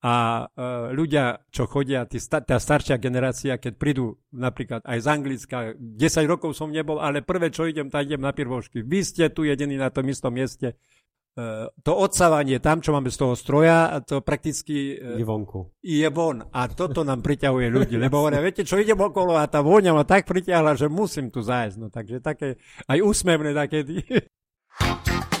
A uh, ľudia, čo chodia, tí tá staršia generácia, keď prídu napríklad aj z Anglicka, 10 rokov som nebol, ale prvé, čo idem, tak idem na pirvošky. Vy ste tu jediní na tom istom mieste E, to odsávanie tam, čo máme z toho stroja, to prakticky e, je vonku. Je von. A toto nám priťahuje ľudí. Lebo hovoria, viete, čo idem okolo a tá vôňa ma tak priťahla, že musím tu zájsť. No takže také aj úsmevné také.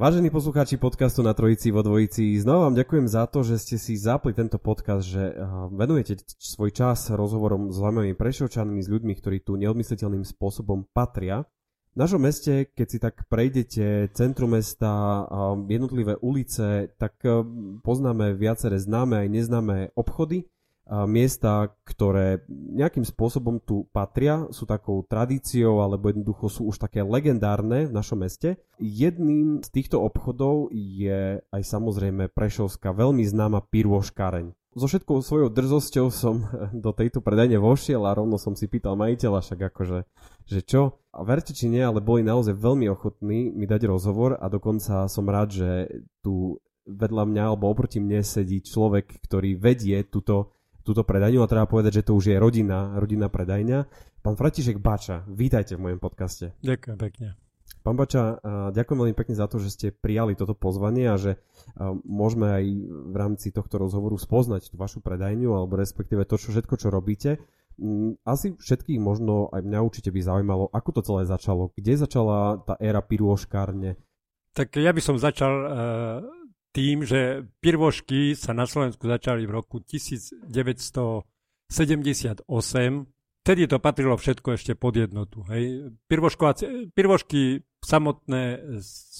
Vážení poslucháči podcastu na Trojici vo Dvojici, znova vám ďakujem za to, že ste si zapli tento podcast, že venujete svoj čas rozhovorom s zaujímavými prešovčanmi, s ľuďmi, ktorí tu neodmysliteľným spôsobom patria. V našom meste, keď si tak prejdete centrum mesta, jednotlivé ulice, tak poznáme viaceré známe aj neznáme obchody, miesta, ktoré nejakým spôsobom tu patria, sú takou tradíciou alebo jednoducho sú už také legendárne v našom meste. Jedným z týchto obchodov je aj samozrejme Prešovská veľmi známa pirôškareň. So všetkou svojou drzosťou som do tejto predajne vošiel a rovno som si pýtal majiteľa však akože, že čo. A verte či nie, ale boli naozaj veľmi ochotní mi dať rozhovor a dokonca som rád, že tu vedľa mňa alebo oproti mne sedí človek, ktorý vedie túto túto predajňu a treba povedať, že to už je rodina, rodinná predajňa. Pán Fratišek Bača, vítajte v mojom podcaste. Ďakujem pekne. Pán Bača, ďakujem veľmi pekne za to, že ste prijali toto pozvanie a že môžeme aj v rámci tohto rozhovoru spoznať tú vašu predajňu alebo respektíve to, čo všetko, čo robíte. Mm, asi všetkých možno aj mňa určite by zaujímalo, ako to celé začalo. Kde začala tá éra pirôškárne? Tak ja by som začal uh tým, že pirvošky sa na Slovensku začali v roku 1978. Vtedy to patrilo všetko ešte pod jednotu. Hej. Pirvošky samotné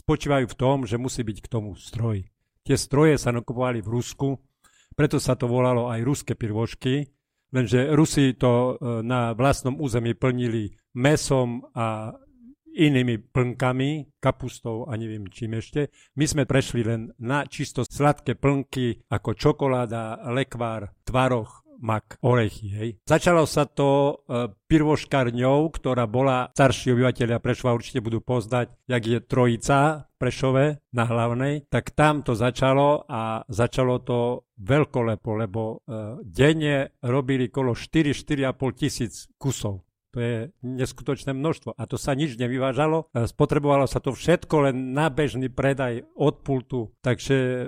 spočívajú v tom, že musí byť k tomu stroj. Tie stroje sa nakupovali v Rusku, preto sa to volalo aj ruské pirvošky, lenže Rusi to e, na vlastnom území plnili mesom a inými plnkami, kapustou a neviem čím ešte. My sme prešli len na čisto sladké plnky ako čokoláda, lekvár, tvaroch, mak, orechy. Hej. Začalo sa to e, pirvoškarňou, ktorá bola, starší obyvateľia Prešova určite budú poznať, jak je Trojica Prešove na hlavnej, tak tam to začalo a začalo to veľkolepo, lebo e, denne robili kolo 4-4,5 tisíc kusov. To je neskutočné množstvo. A to sa nič nevyvážalo. Spotrebovalo sa to všetko len na bežný predaj od pultu. Takže e,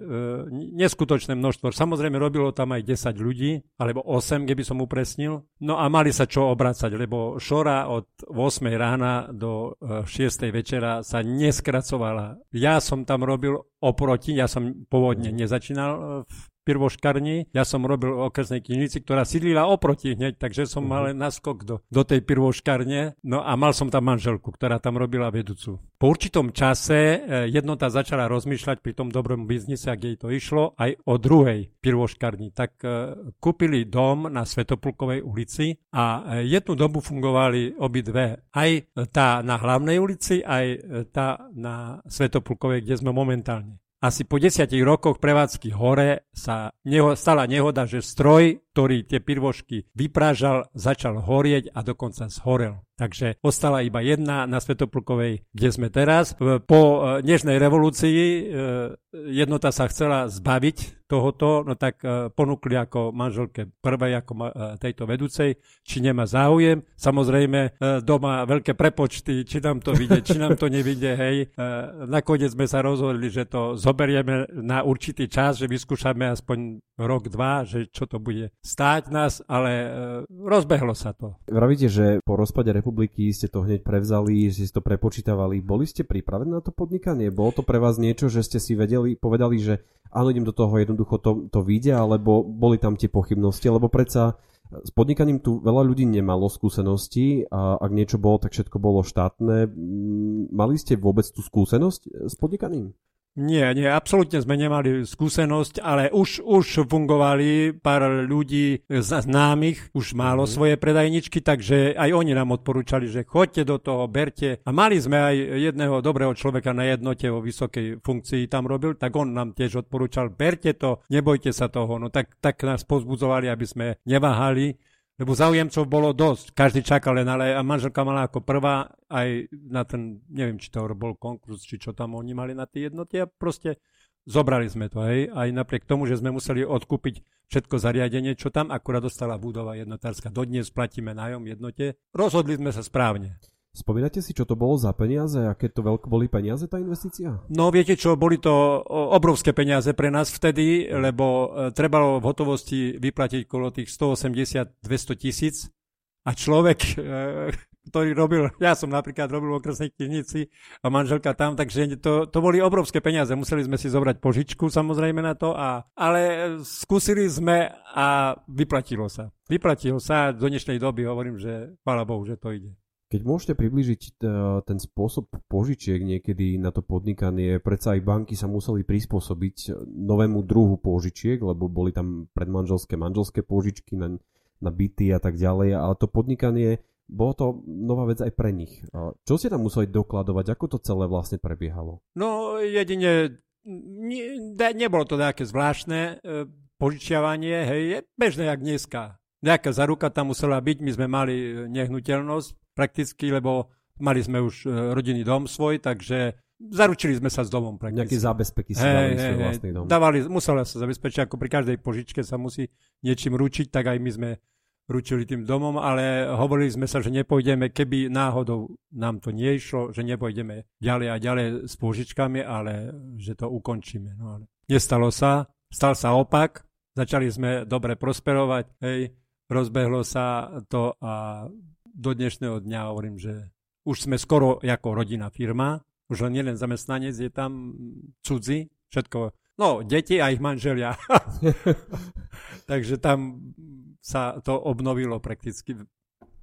neskutočné množstvo. Samozrejme robilo tam aj 10 ľudí, alebo 8, keby som upresnil. No a mali sa čo obracať, lebo šora od 8 rána do 6 e, večera sa neskracovala. Ja som tam robil oproti, ja som pôvodne nezačínal v pirvoškarni. Ja som robil v okresnej knižnici, ktorá sídlila oproti hneď, takže som mal len naskok do, do tej pirvoškarne. No a mal som tam manželku, ktorá tam robila vedúcu. Po určitom čase e, jednota začala rozmýšľať pri tom dobrom biznise, ak jej to išlo, aj o druhej pirvoškarni. Tak e, kúpili dom na Svetopulkovej ulici a e, jednu dobu fungovali obidve. Aj tá na hlavnej ulici, aj tá na Svetopulkovej, kde sme momentálne. Asi po desiatich rokoch prevádzky hore sa neho, stala nehoda, že stroj, ktorý tie pirvošky vyprážal, začal horieť a dokonca zhorel. Takže ostala iba jedna na Svetoplukovej, kde sme teraz. Po e, Nežnej revolúcii e, jednota sa chcela zbaviť tohoto, no tak e, ponúkli ako manželke prvej, ako tejto vedúcej, či nemá záujem. Samozrejme, doma veľké prepočty, či nám to vyjde, či nám to nevyjde, hej. Nakoniec sme sa rozhodli, že to zoberieme na určitý čas, že vyskúšame aspoň rok, dva, že čo to bude stáť nás, ale rozbehlo sa to. Vravíte, že po rozpade republiky ste to hneď prevzali, že ste to prepočítavali. Boli ste pripravení na to podnikanie? Bolo to pre vás niečo, že ste si vedeli, povedali, že áno, idem do toho, jednoducho to, to vyjde, alebo boli tam tie pochybnosti? Lebo predsa S podnikaním tu veľa ľudí nemalo skúsenosti a ak niečo bolo, tak všetko bolo štátne. Mali ste vôbec tú skúsenosť s podnikaním? Nie, nie, absolútne sme nemali skúsenosť, ale už, už fungovali pár ľudí známych, už málo mm. svoje predajničky, takže aj oni nám odporúčali, že choďte do toho, berte. A mali sme aj jedného dobrého človeka na jednote vo vysokej funkcii tam robil, tak on nám tiež odporúčal, berte to, nebojte sa toho. No tak, tak nás pozbudzovali, aby sme neváhali lebo záujemcov bolo dosť. Každý čakal len, ale manželka mala ako prvá aj na ten, neviem, či to bol konkurs, či čo tam oni mali na tie jednoty a proste zobrali sme to, hej. Aj napriek tomu, že sme museli odkúpiť všetko zariadenie, čo tam akurát dostala budova jednotárska. Dodnes platíme nájom jednote. Rozhodli sme sa správne. Spomínate si, čo to bolo za peniaze? Aké to veľko boli peniaze, tá investícia? No viete čo, boli to obrovské peniaze pre nás vtedy, lebo e, trebalo v hotovosti vyplatiť kolo tých 180-200 tisíc a človek, e, ktorý robil, ja som napríklad robil v okresnej knižnici a manželka tam, takže to, to boli obrovské peniaze. Museli sme si zobrať požičku samozrejme na to, a, ale skúsili sme a vyplatilo sa. Vyplatilo sa do dnešnej doby, hovorím, že chvála Bohu, že to ide. Keď môžete približiť e, ten spôsob požičiek niekedy na to podnikanie, predsa aj banky sa museli prispôsobiť novému druhu požičiek, lebo boli tam predmanželské, manželské požičky na, na byty a tak ďalej, ale to podnikanie, bolo to nová vec aj pre nich. Čo ste tam museli dokladovať, ako to celé vlastne prebiehalo? No jedine, ne, nebolo to nejaké zvláštne e, požičiavanie, hej, je bežné jak dneska. Nejaká zaruka tam musela byť, my sme mali nehnuteľnosť, prakticky, lebo mali sme už e, rodinný dom svoj, takže zaručili sme sa s domom prakticky. Nejaké zábezpeky si hey, dali hey, svoj hey, vlastný dom. Dávali, musela sa zabezpečiť, ako pri každej požičke sa musí niečím ručiť, tak aj my sme ručili tým domom, ale hovorili sme sa, že nepôjdeme, keby náhodou nám to nie išlo, že nepôjdeme ďalej a ďalej s požičkami, ale že to ukončíme. No ale nestalo sa, stal sa opak, začali sme dobre prosperovať, hej, rozbehlo sa to a do dnešného dňa hovorím, že už sme skoro ako rodina firma, už len jeden zamestnanec je tam cudzí, všetko, no, deti a ich manželia. Takže tam sa to obnovilo prakticky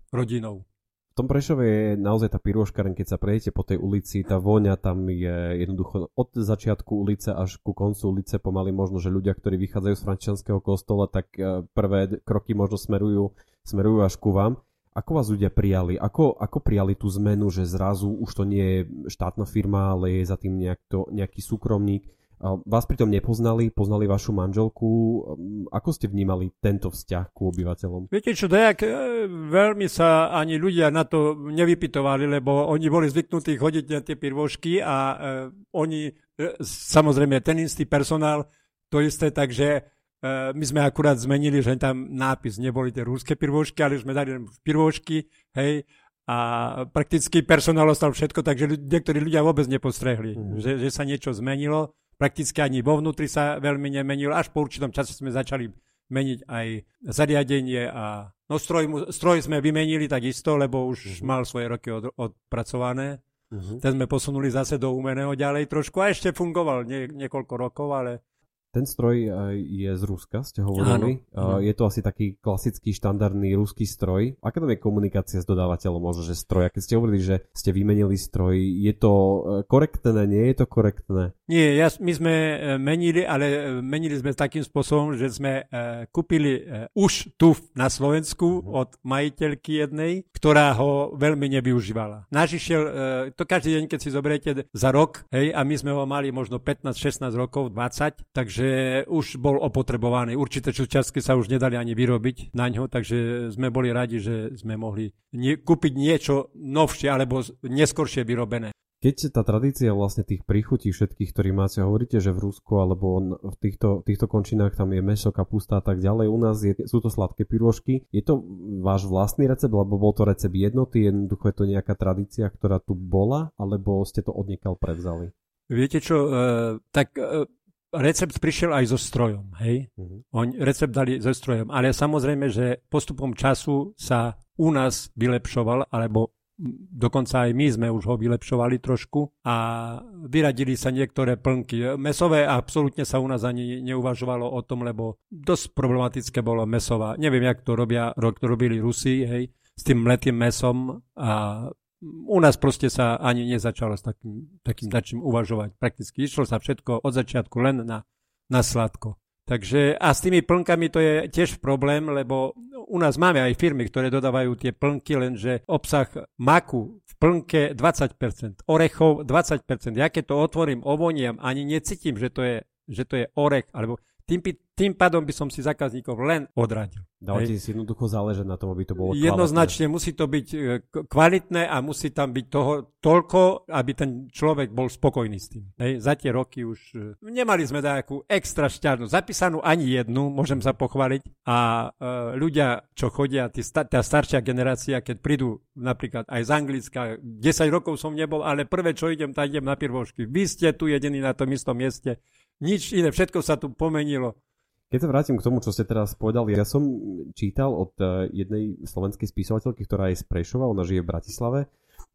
rodinou. V tom Prešove je naozaj tá pirôškaren, keď sa prejdete po tej ulici, tá vôňa tam je jednoducho od začiatku ulice až ku koncu ulice pomaly možno, že ľudia, ktorí vychádzajú z frančianského kostola, tak eh, prvé kroky možno smerujú, smerujú až ku vám. Ako vás ľudia prijali? Ako, ako prijali tú zmenu, že zrazu už to nie je štátna firma, ale je za tým to, nejaký súkromník? Vás pritom nepoznali, poznali vašu manželku. Ako ste vnímali tento vzťah ku obyvateľom? Viete čo, dajak, e, veľmi sa ani ľudia na to nevypitovali, lebo oni boli zvyknutí chodiť na tie pirvošky a e, oni, e, samozrejme, ten istý personál, to isté, takže my sme akurát zmenili, že tam nápis neboli tie rúské pirvošky, ale sme dali pirvošky, hej, a prakticky personál ostal všetko, takže niektorí ľudia vôbec nepostrehli, mm. že, že sa niečo zmenilo. Prakticky ani vo vnútri sa veľmi nemenilo, až po určitom čase sme začali meniť aj zariadenie a no stroj, stroj sme vymenili takisto, lebo už mal svoje roky od, odpracované. Uh-huh. Ten sme posunuli zase do umeného ďalej trošku a ešte fungoval nie, niekoľko rokov, ale ten stroj eh, je z Ruska, ste hovorili. Áno, Je to asi taký klasický, štandardný ruský stroj. Aká tam je komunikácia s dodávateľom? Možno, že stroj. A keď ste hovorili, že ste vymenili stroj, je to eh, korektné, nie je to korektné? Nie, ja, my sme eh, menili, ale menili sme takým spôsobom, že sme kúpili už tu na Slovensku uh-huh. od majiteľky jednej, ktorá ho veľmi nevyužívala. Náš išiel, to každý deň, keď si zoberiete za rok, hej, a my sme ho mali možno 15-16 rokov, 20, takže že už bol opotrebovaný. Určité súčiastky sa už nedali ani vyrobiť na ňo, takže sme boli radi, že sme mohli nie, kúpiť niečo novšie alebo neskoršie vyrobené. Keď tá tradícia vlastne tých príchutí všetkých, ktorí máte, hovoríte, že v Rusku alebo v týchto, týchto končinách tam je meso, kapusta a tak ďalej, u nás je, sú to sladké pyrožky. Je to váš vlastný recept, alebo bol to recept jednoty, jednoducho je to nejaká tradícia, ktorá tu bola, alebo ste to odniekal prevzali? Viete čo, e, tak e, recept prišiel aj so strojom, hej? Uh-huh. On recept dali so strojom, ale samozrejme, že postupom času sa u nás vylepšoval, alebo dokonca aj my sme už ho vylepšovali trošku a vyradili sa niektoré plnky. Mesové absolútne sa u nás ani neuvažovalo o tom, lebo dosť problematické bolo mesová. Neviem, jak to robia, to robili Rusi, hej, s tým mletým mesom a u nás proste sa ani nezačalo s takým, takým dačím uvažovať. Prakticky išlo sa všetko od začiatku len na, na sladko. Takže a s tými plnkami to je tiež problém, lebo u nás máme aj firmy, ktoré dodávajú tie plnky, lenže obsah maku v plnke 20%, orechov 20%. Ja keď to otvorím, ovoniam, ani necítim, že to je, že to je orech, alebo tým, tým pádom by som si zákazníkov len odradil. Dávate si jednoducho záležať na tom, aby to bolo kvalitné. Jednoznačne musí to byť e, kvalitné a musí tam byť toho toľko, aby ten človek bol spokojný s tým. Hej. Za tie roky už e, nemali sme nejakú extra šťarnu, zapísanú ani jednu, môžem sa pochváliť. A e, ľudia, čo chodia, tí, tá staršia generácia, keď prídu napríklad aj z Anglicka, 10 rokov som nebol, ale prvé, čo idem, tak idem na pirvošky. Vy ste tu jediní na tom istom mieste nič iné, všetko sa tu pomenilo. Keď sa vrátim k tomu, čo ste teraz povedali, ja som čítal od eh, jednej slovenskej spisovateľky, ktorá je z Prešova, ona žije v Bratislave,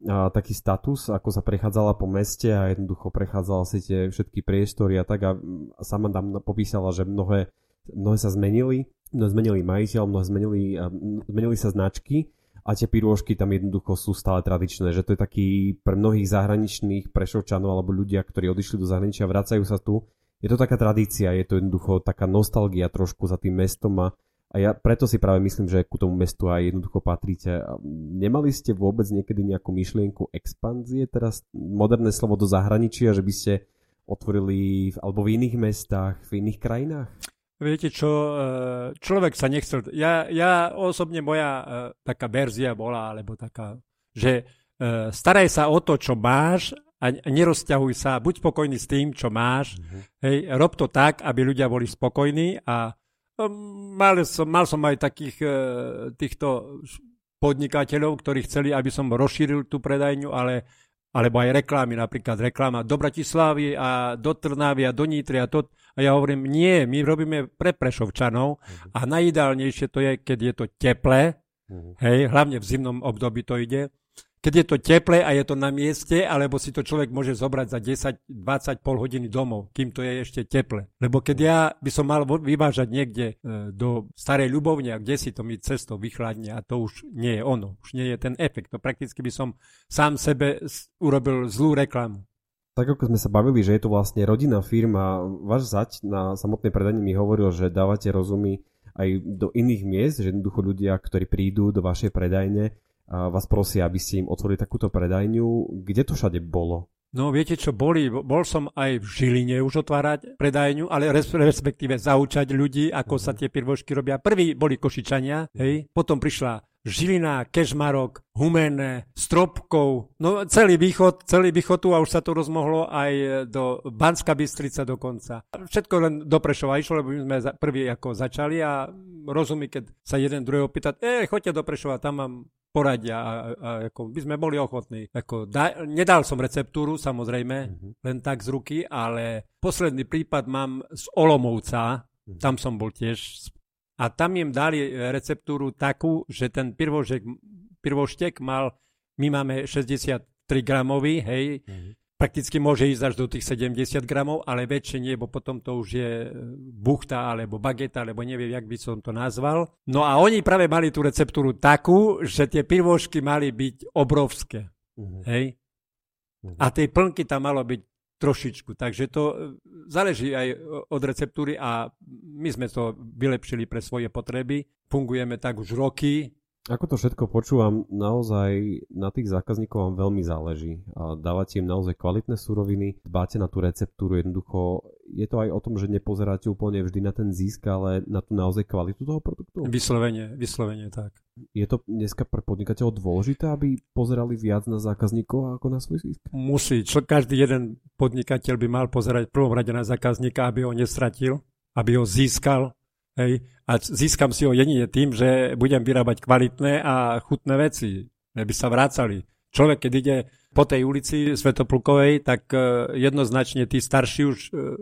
a taký status, ako sa prechádzala po meste a jednoducho prechádzala si tie všetky priestory a tak a sama tam popísala, že mnohé, mnohé sa zmenili, mnohé zmenili majiteľ, mnohé zmenili, zmenili sa značky a tie pirôžky tam jednoducho sú stále tradičné, že to je taký pre mnohých zahraničných prešovčanov alebo ľudia, ktorí odišli do zahraničia, vracajú sa tu, je to taká tradícia, je to jednoducho taká nostalgia trošku za tým mestom a, a ja preto si práve myslím, že ku tomu mestu aj jednoducho patríte. Nemali ste vôbec niekedy nejakú myšlienku expanzie, teraz moderné slovo do zahraničia, že by ste otvorili v, alebo v iných mestách, v iných krajinách? Viete čo, e, človek sa nechcel... Ja, ja osobne moja e, taká verzia bola, alebo taká, že staraj sa o to, čo máš a nerozťahuj sa, buď spokojný s tým, čo máš, mm-hmm. hej, rob to tak, aby ľudia boli spokojní a um, mal som, mal som aj takých uh, týchto podnikateľov, ktorí chceli, aby som rozšíril tú predajňu, ale alebo aj reklamy, napríklad reklama do Bratislavy a do Trnavy a do Nitry a to. A ja hovorím, nie, my robíme pre Prešovčanov mm-hmm. a najideálnejšie to je, keď je to teplé, mm-hmm. hej, hlavne v zimnom období to ide, keď je to teple a je to na mieste, alebo si to človek môže zobrať za 10, 20, pol hodiny domov, kým to je ešte teple. Lebo keď ja by som mal vyvážať niekde e, do starej ľubovne, a kde si to mi cesto vychladne a to už nie je ono, už nie je ten efekt. To prakticky by som sám sebe urobil zlú reklamu. Tak ako sme sa bavili, že je to vlastne rodinná firma, váš zať na samotnej predanie mi hovoril, že dávate rozumy aj do iných miest, že jednoducho ľudia, ktorí prídu do vašej predajne, vás prosia, aby ste im otvorili takúto predajňu. Kde to všade bolo? No viete čo, boli, bol som aj v Žiline už otvárať predajňu, ale respektíve zaučať ľudí, ako sa mhm. tie pirvošky robia. Prví boli Košičania, hej, potom prišla Žilina, Kežmarok, Humenné, Stropkov, no celý východ, celý východ tu a už sa to rozmohlo aj do Banska Bystrica dokonca. Všetko len do Prešova išlo, lebo my sme prví ako začali a rozumí, keď sa jeden druhého pýta, e, choďte do Prešova, tam mám poradia a, a ako by sme boli ochotní. Ako, da, nedal som receptúru, samozrejme, mm-hmm. len tak z ruky, ale posledný prípad mám z Olomovca, mm-hmm. tam som bol tiež a tam im dali receptúru takú, že ten pirvoštek mal, my máme 63 gramový, hej, mm-hmm prakticky môže ísť až do tých 70 gramov, ale väčšie nie, bo potom to už je e, buchta alebo bageta, alebo neviem, jak by som to nazval. No a oni práve mali tú receptúru takú, že tie pivošky mali byť obrovské. Uh-huh. Hej? Uh-huh. A tej plnky tam malo byť trošičku. Takže to e, záleží aj od receptúry a my sme to vylepšili pre svoje potreby. Fungujeme tak už roky, ako to všetko počúvam, naozaj na tých zákazníkov vám veľmi záleží. A dávate im naozaj kvalitné suroviny, dbáte na tú receptúru, jednoducho je to aj o tom, že nepozeráte úplne vždy na ten zisk, ale na tú naozaj kvalitu toho produktu? Vyslovene, vyslovene tak. Je to dneska pre podnikateľov dôležité, aby pozerali viac na zákazníkov ako na svoj zisk? Musí. Čo, každý jeden podnikateľ by mal pozerať v prvom rade na zákazníka, aby ho nestratil, aby ho získal, Hej, a získam si ho jedine tým, že budem vyrábať kvalitné a chutné veci, aby sa vrácali. Človek, keď ide po tej ulici Svetoplukovej, tak uh, jednoznačne tí starší už uh,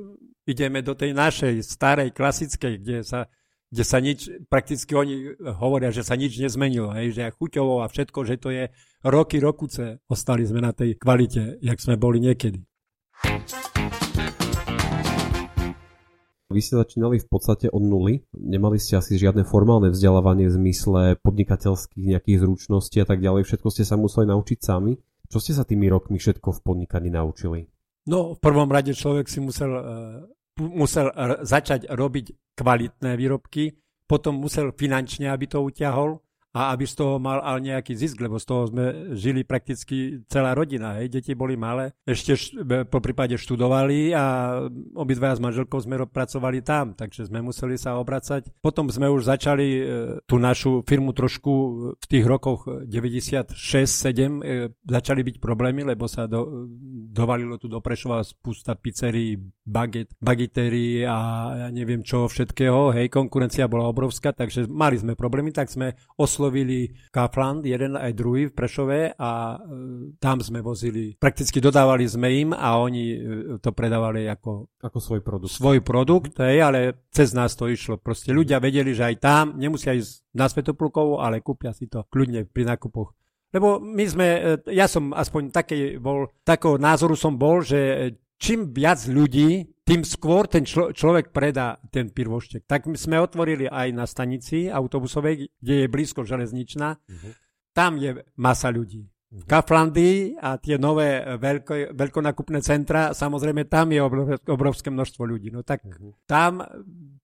ideme do tej našej starej, klasickej, kde sa kde sa nič, prakticky oni hovoria, že sa nič nezmenilo, hej, že chuťovo a všetko, že to je roky, rokuce, ostali sme na tej kvalite, jak sme boli niekedy. Vy ste začínali v podstate od nuly, nemali ste asi žiadne formálne vzdelávanie v zmysle podnikateľských nejakých zručností a tak ďalej, všetko ste sa museli naučiť sami. Čo ste sa tými rokmi všetko v podnikaní naučili? No, v prvom rade človek si musel, uh, musel začať robiť kvalitné výrobky, potom musel finančne, aby to utiahol, a aby z toho mal ale nejaký zisk, lebo z toho sme žili prakticky celá rodina. Hej. Deti boli malé, ešte po prípade študovali a obidvaja s manželkou sme pracovali tam, takže sme museli sa obracať. Potom sme už začali e, tú našu firmu trošku v tých rokoch 96-7 e, začali byť problémy, lebo sa do, dovalilo tu do Prešova spústa pizzerií, baget, bagiterí a ja neviem čo všetkého. Hej, konkurencia bola obrovská, takže mali sme problémy, tak sme oslovili oslovili Kaufland, jeden aj druhý v Prešove a e, tam sme vozili, prakticky dodávali sme im a oni e, to predávali ako, ako svoj produkt. Svoj produkt, hej, ale cez nás to išlo. Proste ľudia vedeli, že aj tam nemusia ísť na Svetoplukovú, ale kúpia si to kľudne pri nákupoch. Lebo my sme, e, ja som aspoň taký bol, takého názoru som bol, že čím viac ľudí tým skôr ten člo, človek predá ten pirvoštek. Tak sme otvorili aj na stanici autobusovej, kde je blízko železničná. Uh-huh. Tam je masa ľudí. Uh-huh. Kaflandy a tie nové veľko, veľkonakupné centra, samozrejme tam je obrovské množstvo ľudí. No tak uh-huh. tam,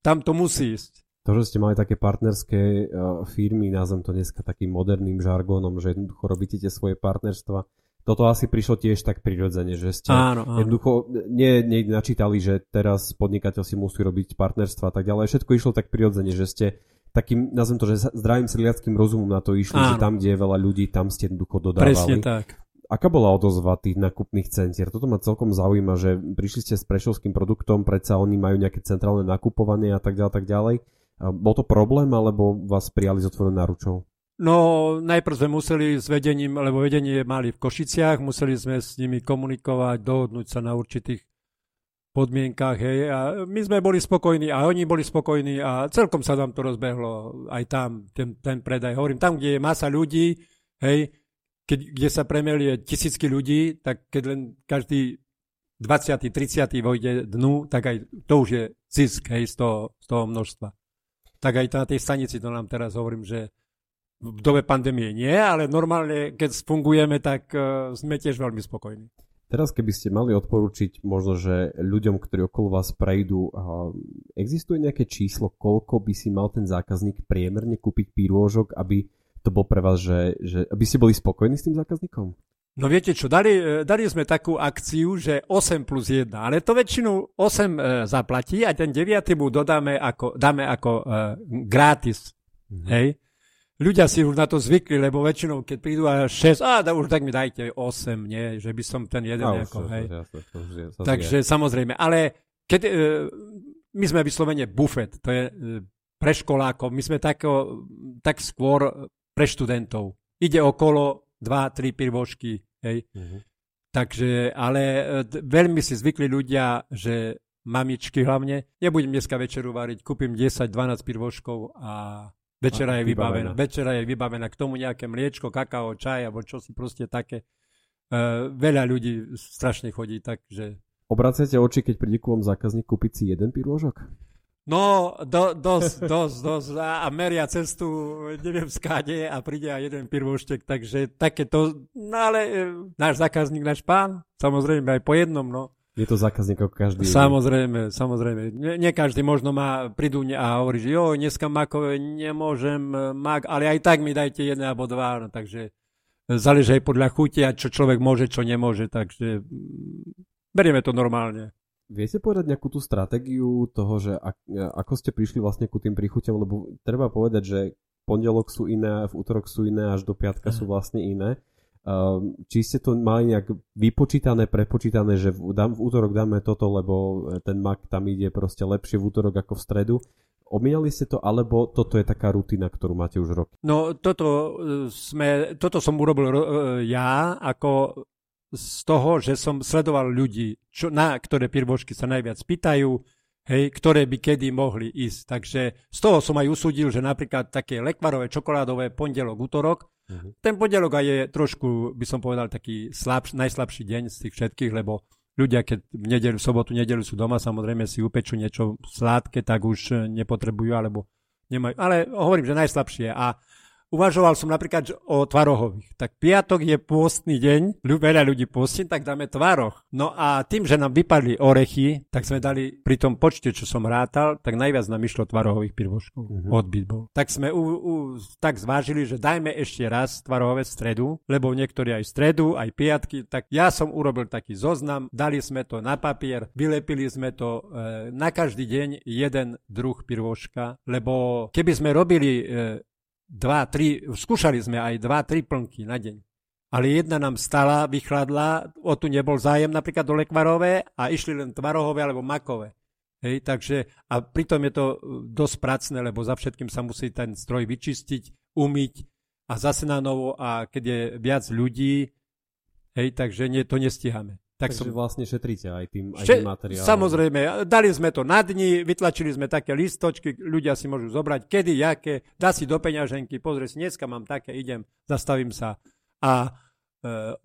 tam to musí ísť. To, že ste mali také partnerské uh, firmy, nazvem to dneska takým moderným žargónom, že jednoducho robíte tie svoje partnerstva, toto asi prišlo tiež tak prirodzene, že ste áno, áno. jednoducho nie, nie načítali, že teraz podnikateľ si musí robiť partnerstva a tak ďalej. Všetko išlo tak prirodzene, že ste takým, nazvem to, že zdravým sedliackým rozumom na to išli, áno. že tam, kde je veľa ľudí, tam ste jednoducho dodávali. Presne tak. Aká bola odozva tých nakupných centier? Toto ma celkom zaujíma, že prišli ste s prešovským produktom, predsa oni majú nejaké centrálne nakupovanie a tak ďalej, tak ďalej. Bol to problém, alebo vás prijali s otvorenou náručou? No, najprv sme museli s vedením, lebo vedenie mali v Košiciach, museli sme s nimi komunikovať, dohodnúť sa na určitých podmienkách, hej, a my sme boli spokojní a oni boli spokojní a celkom sa nám to rozbehlo aj tam, ten, ten predaj. Hovorím, tam, kde je masa ľudí, hej, keď, kde sa premelie tisícky ľudí, tak keď len každý 20. 30. vojde dnu, tak aj to už je zisk, hej, z toho, z toho množstva. Tak aj na tej stanici to nám teraz hovorím, že v dobe pandémie nie, ale normálne, keď fungujeme, tak uh, sme tiež veľmi spokojní. Teraz, keby ste mali odporučiť možno, že ľuďom, ktorí okolo vás prejdú, uh, existuje nejaké číslo, koľko by si mal ten zákazník priemerne kúpiť pírôžok, aby to bol pre vás, že, že aby ste boli spokojní s tým zákazníkom? No viete čo, dali, e, dali sme takú akciu, že 8 plus 1, ale to väčšinu 8 e, zaplatí a ten 9 mu dodáme ako, dáme ako e, gratis. Mm-hmm. Hej? Ľudia si už na to zvykli, lebo väčšinou, keď prídu a 6, a da, už tak mi dajte 8, nie, že by som ten jeden no, nejako, hej. Takže samozrejme, ale keď, e, my sme vyslovene bufet, to je e, pre školákov, my sme tako, tak skôr pre študentov. Ide okolo 2-3 pirvošky, hej. Uh-huh. Takže, ale e, veľmi si zvykli ľudia, že mamičky hlavne, nebudem dneska večeru variť, kúpim 10-12 pirvoškov a Večera je vybavená. Večera je vybavená k tomu nejaké mliečko, kakao, čaj alebo čo si proste také. Uh, veľa ľudí strašne chodí, takže... Obracajte oči, keď príde ku vám zákazník kúpiť si jeden pirôžok? No, do, dosť, dosť, dosť. A, a meria cestu, neviem skáde a príde aj jeden pirôštek, takže takéto... No ale e, náš zákazník, náš pán, samozrejme aj po jednom, no. Je to zákazník ako každý. Samozrejme, samozrejme. Nie, nie každý možno má, prídu a hovorí, že jo, dneska makové nemôžem e, mak, ale aj tak mi dajte jedné alebo dva. No, takže záleží aj podľa chutia, čo človek môže, čo nemôže, takže mm, berieme to normálne. Viete povedať nejakú tú stratégiu toho, že ako ste prišli vlastne ku tým príchuťam, lebo treba povedať, že pondelok sú iné, v útorok sú iné, až do piatka sú vlastne iné. Ehm, či ste to mali nejak vypočítané, prepočítané, že v, dám, v útorok dáme toto, lebo e, ten mak tam ide proste lepšie v útorok ako v stredu. Omínali ste to, alebo toto je taká rutina, ktorú máte už rok? No toto, e, sme, toto som urobil e, ja ako z toho, že som sledoval ľudí, čo, na ktoré pirbožky sa najviac pýtajú, hej, ktoré by kedy mohli ísť. Takže z toho som aj usúdil, že napríklad také lekvarové, čokoládové pondelok, útorok, uh-huh. ten pondelok aj je trošku, by som povedal, taký slabš, najslabší deň z tých všetkých, lebo ľudia, keď v nedelu, v sobotu, nedelu sú doma, samozrejme si upečú niečo sládke, tak už nepotrebujú, alebo nemajú. Ale hovorím, že najslabšie. A Uvažoval som napríklad o tvarohových. Tak piatok je pôstny deň, veľa ľudí pôstí, tak dáme tvaroch. No a tým, že nám vypadli orechy, tak sme dali pri tom počte, čo som rátal, tak najviac nám išlo tvarohových pirvoškov. Uh-huh. Odbyt bol. Tak sme u, u, tak zvážili, že dajme ešte raz tvarohové stredu, lebo niektorí aj stredu, aj piatky. Tak ja som urobil taký zoznam, dali sme to na papier, vylepili sme to e, na každý deň jeden druh pirvoška, lebo keby sme robili e, dva, tri, skúšali sme aj dva, tri plnky na deň. Ale jedna nám stala, vychladla, o tu nebol zájem napríklad do lekvarové a išli len tvarohové alebo makové. Hej, takže, a pritom je to e, dosť pracné, lebo za všetkým sa musí ten stroj vyčistiť, umyť a zase na novo a keď je viac ľudí, hej, takže nie, to nestíhame. Tak Takže som... vlastne šetríte aj tým, aj tým materiálom. Samozrejme, dali sme to na dni, vytlačili sme také listočky, ľudia si môžu zobrať, kedy, jaké, dá si do peňaženky, pozrie si, dneska mám také, idem, zastavím sa. A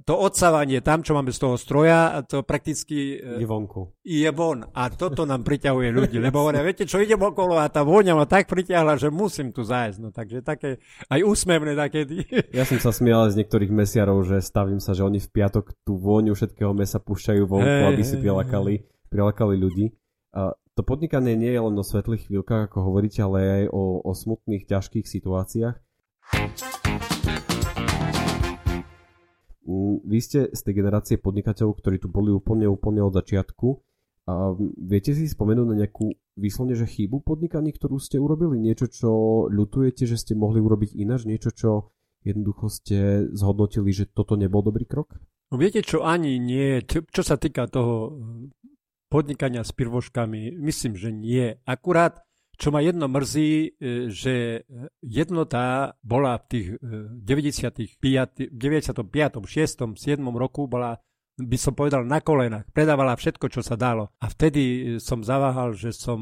to odsávanie tam, čo máme z toho stroja, to prakticky e, je vonku. Je von. A toto nám priťahuje ľudí. Lebo hovoria, viete, čo idem okolo a tá vôňa ma tak priťahla, že musím tu zájsť. No, takže také aj úsmevné takedy. Ja som sa smial z niektorých mesiarov, že stavím sa, že oni v piatok tú vôňu všetkého mesa púšťajú vonku, hey, aby si prilakali, prilakali ľudí. A to podnikanie nie je len o svetlých chvíľkach, ako hovoríte, ale aj o, o smutných, ťažkých situáciách. Vy ste z tej generácie podnikateľov, ktorí tu boli úplne, úplne od začiatku. A viete si spomenúť na nejakú výslovne, že chybu podnikaní, ktorú ste urobili? Niečo, čo ľutujete, že ste mohli urobiť ináč? Niečo, čo jednoducho ste zhodnotili, že toto nebol dobrý krok? No viete čo, ani nie. Čo, čo sa týka toho podnikania s pirvoškami, myslím, že nie. Akurát čo ma jedno mrzí, e, že jednota bola v tých 95, 95, 6, 7 roku bola by som povedal na kolenách. Predávala všetko, čo sa dalo. A vtedy som zaváhal, že som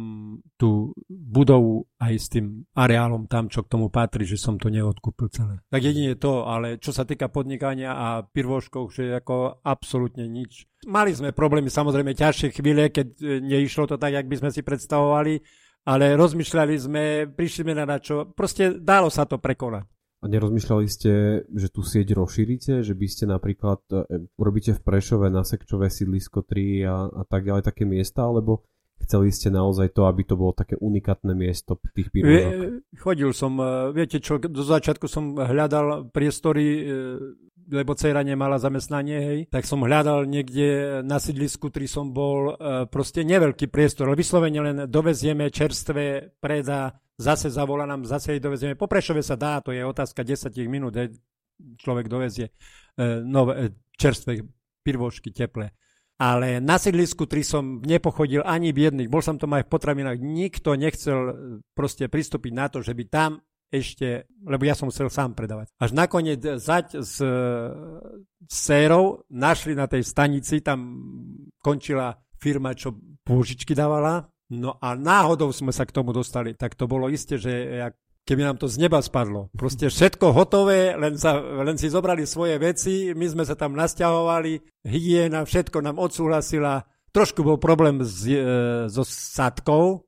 tú budovu aj s tým areálom tam, čo k tomu patrí, že som to neodkúpil celé. Tak jedine to, ale čo sa týka podnikania a pirvoškov, že ako absolútne nič. Mali sme problémy, samozrejme ťažšie chvíle, keď e, neišlo to tak, jak by sme si predstavovali, ale rozmýšľali sme, prišli sme na čo, proste dalo sa to prekonať. A nerozmýšľali ste, že tú sieť rozšírite, že by ste napríklad e, urobíte v Prešove na Sekčové sídlisko 3 a, a tak ďalej také miesta, alebo chceli ste naozaj to, aby to bolo také unikátne miesto tých pirúžok? Chodil som, e, viete čo, do začiatku som hľadal priestory e, lebo dcera nemala zamestnanie, hej, tak som hľadal niekde na sídlisku, ktorý som bol, e, proste neveľký priestor, ale vyslovene len dovezieme čerstvé, predá, zase zavolá nám, zase ich dovezieme. Po Prešove sa dá, to je otázka 10 minút, hej, človek dovezie e, nové, e, čerstvé pirvošky, teplé. Ale na sídlisku 3 som nepochodil ani v jedných, bol som tam aj v potravinách, nikto nechcel proste pristúpiť na to, že by tam ešte, lebo ja som chcel sám predávať. Až nakoniec zať s, s sérou našli na tej stanici, tam končila firma, čo pôžičky dávala, no a náhodou sme sa k tomu dostali. Tak to bolo isté, že jak keby nám to z neba spadlo. Proste všetko hotové, len, sa, len si zobrali svoje veci, my sme sa tam nasťahovali, hygiena, všetko nám odsúhlasila. Trošku bol problém s, e, so sadkou,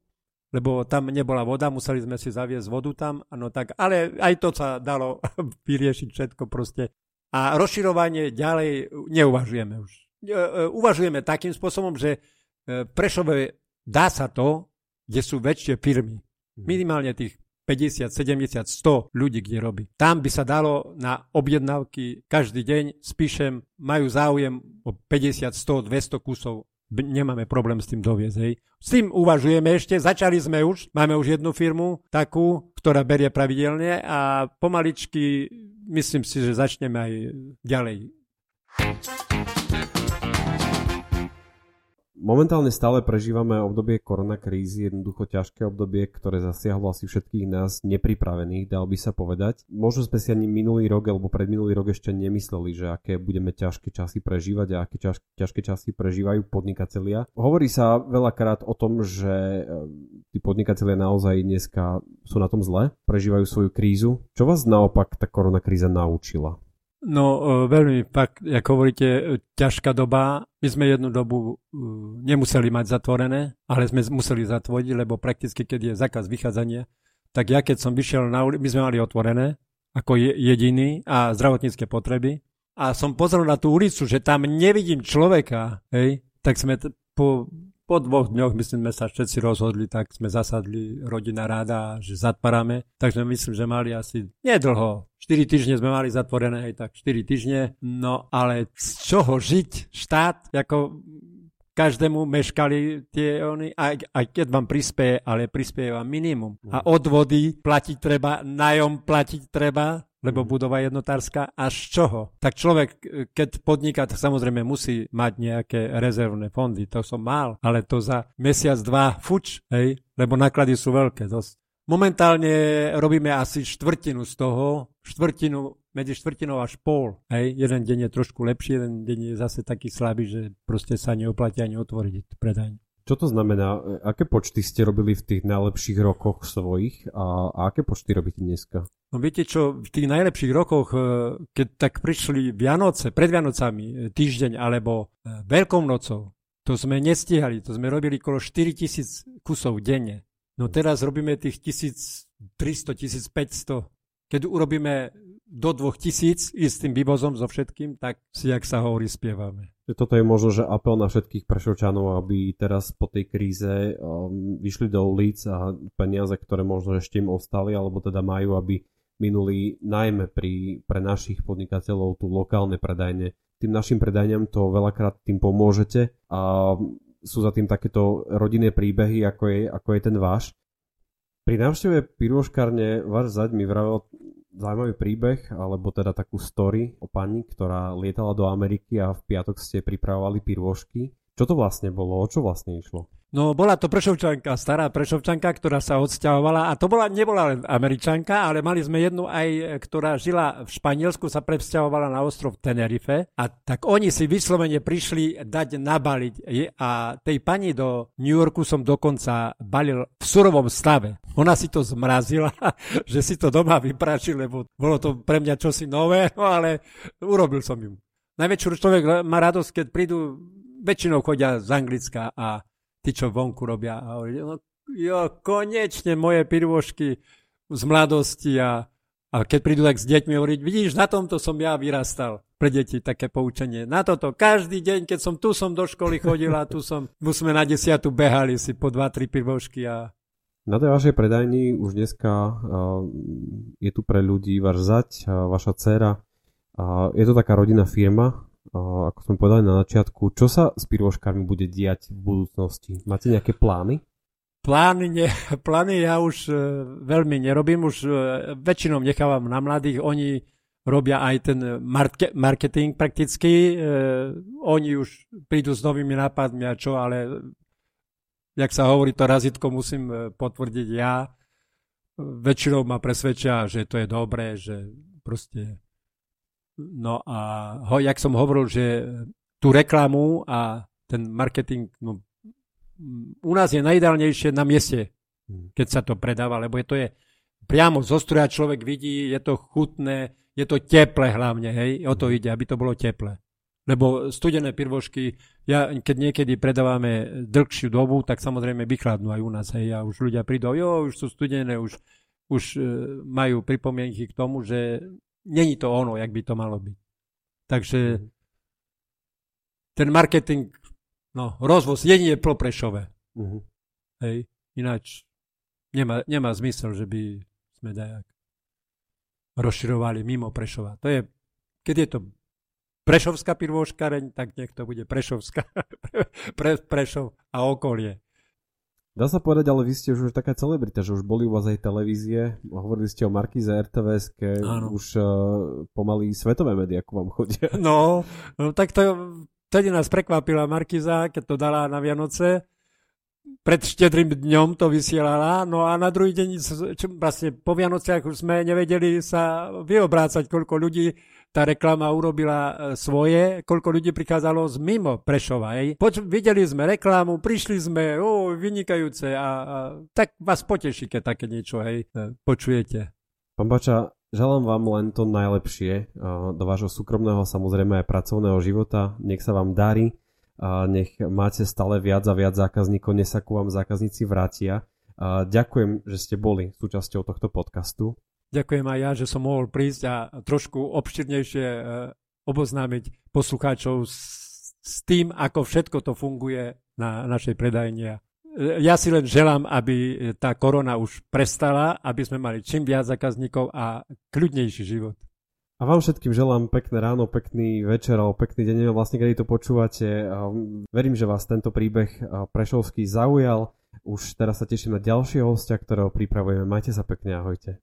lebo tam nebola voda, museli sme si zaviesť vodu tam, ano tak, ale aj to sa dalo vyriešiť všetko proste. A rozširovanie ďalej neuvažujeme už. E, e, uvažujeme takým spôsobom, že e, Prešove dá sa to, kde sú väčšie firmy. Mhm. Minimálne tých 50, 70, 100 ľudí, kde robí. Tam by sa dalo na objednávky každý deň, spíšem, majú záujem o 50, 100, 200 kusov nemáme problém s tým doviezť. Hej. S tým uvažujeme ešte, začali sme už, máme už jednu firmu takú, ktorá berie pravidelne a pomaličky myslím si, že začneme aj ďalej. Momentálne stále prežívame obdobie koronakrízy, jednoducho ťažké obdobie, ktoré zasiahlo asi všetkých nás nepripravených, dal by sa povedať. Možno sme si ani minulý rok alebo predminulý rok ešte nemysleli, že aké budeme ťažké časy prežívať a aké ťaž, ťažké časy prežívajú podnikatelia. Hovorí sa veľakrát o tom, že e, tí podnikatelia naozaj dneska sú na tom zle, prežívajú svoju krízu. Čo vás naopak tá koronakríza naučila? No e, veľmi, fakt, ako hovoríte, e, ťažká doba. My sme jednu dobu e, nemuseli mať zatvorené, ale sme museli zatvoriť, lebo prakticky, keď je zákaz vychádzania, tak ja keď som vyšiel na ulicu, my sme mali otvorené ako jediný a zdravotnícke potreby a som pozrel na tú ulicu, že tam nevidím človeka, hej, tak sme t- po po dvoch dňoch, myslím, sme sa všetci rozhodli, tak sme zasadli rodina ráda, že zatvaráme. Takže myslím, že mali asi nedlho. 4 týždne sme mali zatvorené, aj tak 4 týždne. No ale z čoho žiť? Štát, ako každému meškali tie oni, aj, aj keď vám prispieje, ale prispieje vám minimum. A odvody platiť treba, najom platiť treba, lebo mhm. budova jednotárska, a z čoho? Tak človek, keď podniká, tak samozrejme musí mať nejaké rezervné fondy, to som mal, ale to za mesiac, dva fuč, hej, lebo náklady sú veľké dosť. Momentálne robíme asi štvrtinu z toho, štvrtinu, medzi štvrtinou až pol. Hej. Jeden deň je trošku lepší, jeden deň je zase taký slabý, že proste sa neoplatí ani otvoriť predajň. Čo to znamená? Aké počty ste robili v tých najlepších rokoch svojich a, a aké počty robíte dneska? No viete čo, v tých najlepších rokoch, e, keď tak prišli Vianoce, pred Vianocami, e, týždeň alebo e, Veľkou nocou, to sme nestihali, to sme robili okolo 4000 kusov denne. No teraz robíme tých 1300, 1500. Keď urobíme do 2000 i s tým vývozom so všetkým, tak si, jak sa hovorí, spievame. Toto je možno, že apel na všetkých prešovčanov, aby teraz po tej kríze um, vyšli do ulic a peniaze, ktoré možno ešte im ostali, alebo teda majú, aby minuli najmä pri, pre našich podnikateľov tu lokálne predajne. Tým našim predajňam to veľakrát tým pomôžete a sú za tým takéto rodinné príbehy, ako je, ako je ten váš. Pri návšteve pirôškárne váš zaď mi vravel zaujímavý príbeh, alebo teda takú story o pani, ktorá lietala do Ameriky a v piatok ste pripravovali pirôžky. Čo to vlastne bolo? O čo vlastne išlo? No bola to Prešovčanka, stará Prešovčanka, ktorá sa odsťahovala a to bola, nebola len Američanka, ale mali sme jednu aj, ktorá žila v Španielsku, sa presťahovala na ostrov Tenerife a tak oni si vyslovene prišli dať nabaliť a tej pani do New Yorku som dokonca balil v surovom stave. Ona si to zmrazila, že si to doma vypračil, lebo bolo to pre mňa čosi nové, no ale urobil som im. Najväčšiu človek má radosť, keď prídu, väčšinou chodia z Anglicka a tí, čo vonku robia. A hovorí, no, jo, konečne moje pirôžky z mladosti a, a keď prídu tak s deťmi hovoriť, vidíš, na tomto som ja vyrastal. Pre deti také poučenie. Na toto každý deň, keď som tu som do školy chodila, tu som, tu sme na desiatu behali si po dva, tri pirôžky a na tej vašej predajni už dneska je tu pre ľudí váš zať, vaša dcera. Je to taká rodinná firma, ako sme povedali na začiatku, čo sa s pirôžkami bude diať v budúcnosti? Máte nejaké plány? Plány, ne, plány ja už e, veľmi nerobím, už e, väčšinou nechávam na mladých, oni robia aj ten marke, marketing prakticky, e, oni už prídu s novými nápadmi a čo, ale jak sa hovorí, to razitko musím potvrdiť ja. Väčšinou ma presvedčia, že to je dobré, že proste No a ho, jak som hovoril, že tú reklamu a ten marketing, no, u nás je najideálnejšie na mieste, hmm. keď sa to predáva, lebo je to je priamo zo stroja človek vidí, je to chutné, je to teple hlavne, hej, o to hmm. ide, aby to bolo teple. Lebo studené pirvošky, ja, keď niekedy predávame dlhšiu dobu, tak samozrejme vychladnú aj u nás, hej, a už ľudia prídu, jo, už sú studené, už, už uh, majú pripomienky k tomu, že není to ono, jak by to malo byť. Takže mhm. ten marketing, no, rozvoz je pro Prešove. Uh-huh. Hej, ináč nemá, nemá zmysel, že by sme dajak rozširovali mimo Prešova. To je, keď je to Prešovská pirôškareň, tak nech to bude Prešovská, pre, Prešov a okolie. Dá sa povedať, ale vy ste už taká celebrita, že už boli u vás aj televízie, hovorili ste o Markize RTVS, už uh, pomaly svetové médiá ku vám chodia. No, no tak to, vtedy nás prekvapila Markiza, keď to dala na Vianoce, pred štedrým dňom to vysielala, no a na druhý deň, čo, vlastne po Vianociach už sme nevedeli sa vyobrácať, koľko ľudí tá reklama urobila e, svoje, koľko ľudí prichádzalo z mimo Prešova. Hej. Poč- videli sme reklamu, prišli sme, o, vynikajúce a, a tak vás poteší, keď také niečo hej, e, počujete. Pán Bača, želám vám len to najlepšie e, do vášho súkromného, samozrejme aj pracovného života. Nech sa vám darí, nech máte stále viac a viac zákazníkov, nech sa ku vám zákazníci vrátia. Ďakujem, že ste boli súčasťou tohto podcastu. Ďakujem aj ja, že som mohol prísť a trošku obširnejšie e, oboznámiť poslucháčov s, tým, ako všetko to funguje na našej predajni. E, ja si len želám, aby tá korona už prestala, aby sme mali čím viac zákazníkov a kľudnejší život. A vám všetkým želám pekné ráno, pekný večer alebo pekný deň, neviem vlastne, kedy to počúvate. Verím, že vás tento príbeh Prešovský zaujal. Už teraz sa teším na ďalšieho hostia, ktorého pripravujeme. Majte sa pekne, ahojte.